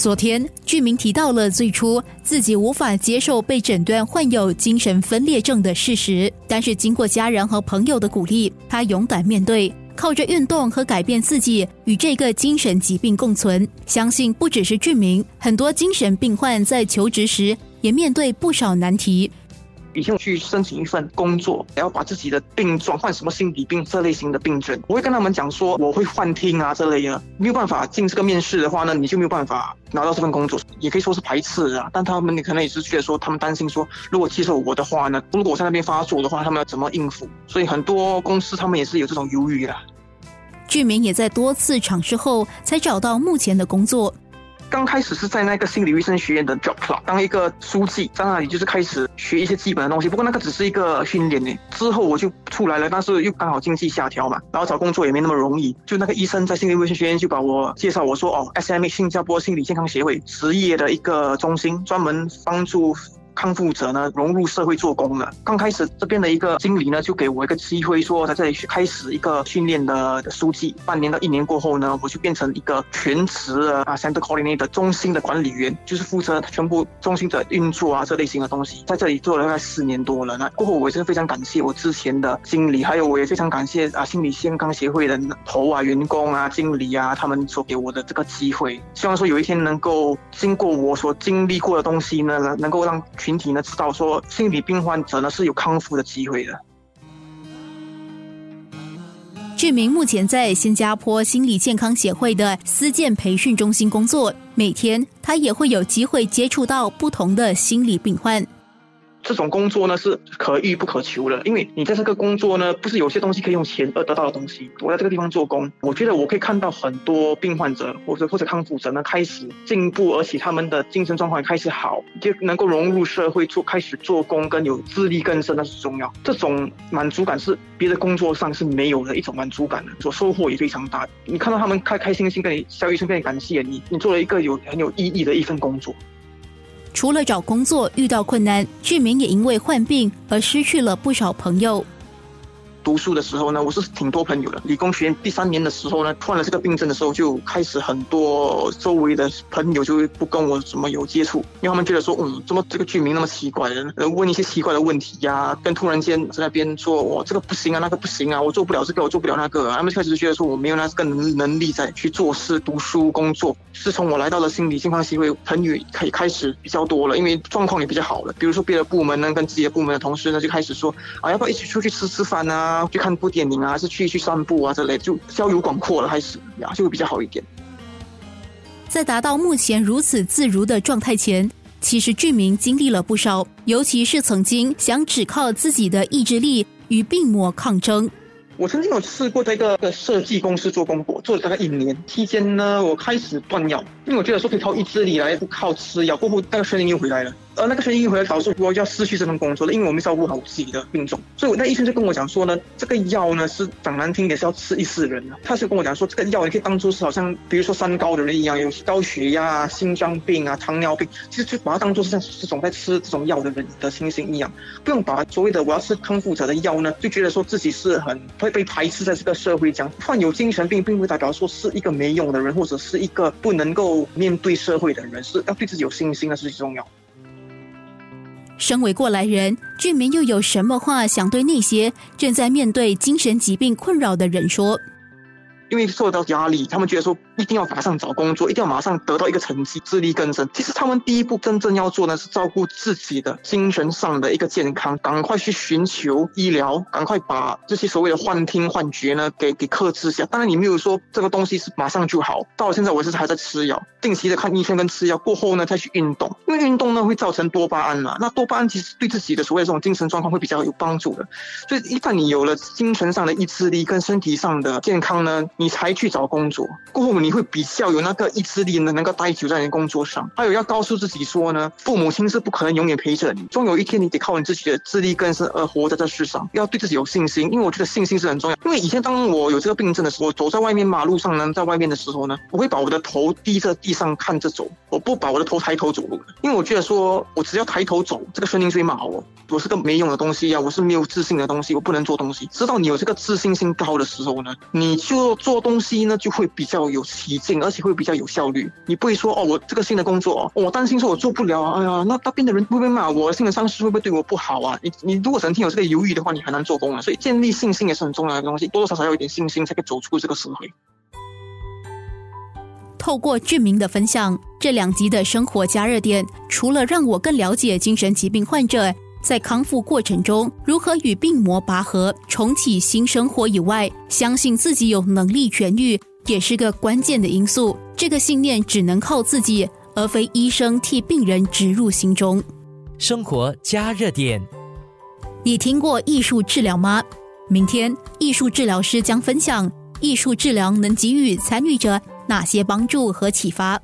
昨天，居民提到了最初自己无法接受被诊断患有精神分裂症的事实，但是经过家人和朋友的鼓励，他勇敢面对，靠着运动和改变自己与这个精神疾病共存。相信不只是居民，很多精神病患在求职时也面对不少难题。以前我去申请一份工作，然后把自己的病转换什么心理病这类型的病症，我会跟他们讲说我会幻听啊这类的，没有办法进这个面试的话呢，你就没有办法拿到这份工作，也可以说是排斥啊。但他们你可能也是觉得说，他们担心说，如果接受我的话呢，如果我在那边发作的话，他们要怎么应付？所以很多公司他们也是有这种犹豫的。居民也在多次尝试后，才找到目前的工作。刚开始是在那个心理卫生学院的 job club 当一个书记，在那里就是开始学一些基本的东西。不过那个只是一个训练呢。之后我就出来了，但是又刚好经济下调嘛，然后找工作也没那么容易。就那个医生在心理卫生学院就把我介绍，我说哦，SMA 新加坡心理健康协会职业的一个中心，专门帮助。康复者呢，融入社会做工了。刚开始这边的一个经理呢，就给我一个机会，说在这里去开始一个训练的书记。半年到一年过后呢，我就变成一个全职的啊，center coordinator 中心的管理员，就是负责全部中心的运作啊，这类型的东西。在这里做了大概四年多了。那过后，我也是非常感谢我之前的经理，还有我也非常感谢啊，心理健康协会的头啊、员工啊、经理啊，他们所给我的这个机会。希望说有一天能够经过我所经历过的东西呢，能够让群体呢知道说，心理病患者呢是有康复的机会的。志明目前在新加坡心理健康协会的私健培训中心工作，每天他也会有机会接触到不同的心理病患。这种工作呢是可遇不可求的，因为你在这个工作呢，不是有些东西可以用钱而得到的东西。我在这个地方做工，我觉得我可以看到很多病患者或者或者康复者呢开始进步，而且他们的精神状况开始好，就能够融入社会做开始做工，跟有自力更生那是重要。这种满足感是别的工作上是没有的一种满足感的，所收获也非常大。你看到他们开开心心跟你笑一声跟你感谢你，你做了一个有很有意义的一份工作。除了找工作遇到困难，志明也因为患病而失去了不少朋友。读书的时候呢，我是挺多朋友的。理工学院第三年的时候呢，患了这个病症的时候，就开始很多周围的朋友就不跟我怎么有接触，因为他们觉得说，嗯，怎么这个居民那么奇怪，呃，问一些奇怪的问题呀，跟突然间在那边说，我这个不行啊，那个不行啊，我做不了这个，我做不了那个。他们开始觉得说，我没有那个能能力在去做事、读书、工作。自从我来到了心理健康协会，朋友可以开始比较多了，因为状况也比较好了。比如说别的部门呢，跟自己的部门的同事呢，就开始说，啊，要不要一起出去吃吃饭啊？去看部电影啊，还是去去散步啊？之类就交友广阔了，还是呀，就会比较好一点。在达到目前如此自如的状态前，其实俊明经历了不少，尤其是曾经想只靠自己的意志力与病魔抗争。我曾经有试过在一个设计公司做工作，做了大概一年期间呢，我开始断药，因为我觉得说可以靠意志力来，不靠吃药。过后那个声音又回来了。而那个声音一回来，导致我要失去这份工作了，因为我没照顾好自己的病重。所以我，那医生就跟我讲说呢，这个药呢是讲难听点是要吃一世人的。他是跟我讲说，这个药你可以当做是好像，比如说三高的人一样，有高血压、心脏病啊、糖尿病，其实就把它当做是像这种在吃这种药的人的情形一样，不用把所谓的我要吃康复者的药呢，就觉得说自己是很被排斥在这个社会讲。患有精神病，并不代表说是一个没用的人，或者是一个不能够面对社会的人，是要对自己有信心，那是最重要。身为过来人，居民又有什么话想对那些正在面对精神疾病困扰的人说？因为受到压力，他们觉得说一定要马上找工作，一定要马上得到一个成绩，自力更生。其实他们第一步真正要做呢，是照顾自己的精神上的一个健康，赶快去寻求医疗，赶快把这些所谓的幻听、幻觉呢给给克制下。当然，你没有说这个东西是马上就好。到了现在，我是还在吃药，定期的看医生跟吃药过后呢，再去运动。运动呢会造成多巴胺嘛，那多巴胺其实对自己的所谓这种精神状况会比较有帮助的。所以一旦你有了精神上的意志力跟身体上的健康呢。你才去找工作，过后你会比较有那个意志力呢，能够待久在你的工作上。还有要告诉自己说呢，父母亲是不可能永远陪着你，终有一天你得靠你自己的智力更生而活在这世上。要对自己有信心，因为我觉得信心是很重要。因为以前当我有这个病症的时候，走在外面马路上呢，在外面的时候呢，我会把我的头低在地上看着走，我不把我的头抬头走路，因为我觉得说我只要抬头走，这个声音就会骂我，我是个没用的东西呀，我是没有自信的东西，我不能做东西。知道你有这个自信心高的时候呢，你就做东西呢就会比较有起劲，而且会比较有效率。你不会说哦，我这个新的工作，我担心说我做不了啊，哎呀，那那边的人会不会骂我？新的上司会不会对我不好啊？你你如果整天有这个犹豫的话，你很难做工啊。所以建立信心也是很重要的东西，多多少少要一点信心，才可以走出这个社会。透过俊明的分享，这两集的生活加热点，除了让我更了解精神疾病患者在康复过程中如何与病魔拔河、重启新生活以外，相信自己有能力痊愈，也是个关键的因素。这个信念只能靠自己，而非医生替病人植入心中。生活加热点，你听过艺术治疗吗？明天，艺术治疗师将分享艺术治疗能给予参与者。哪些帮助和启发？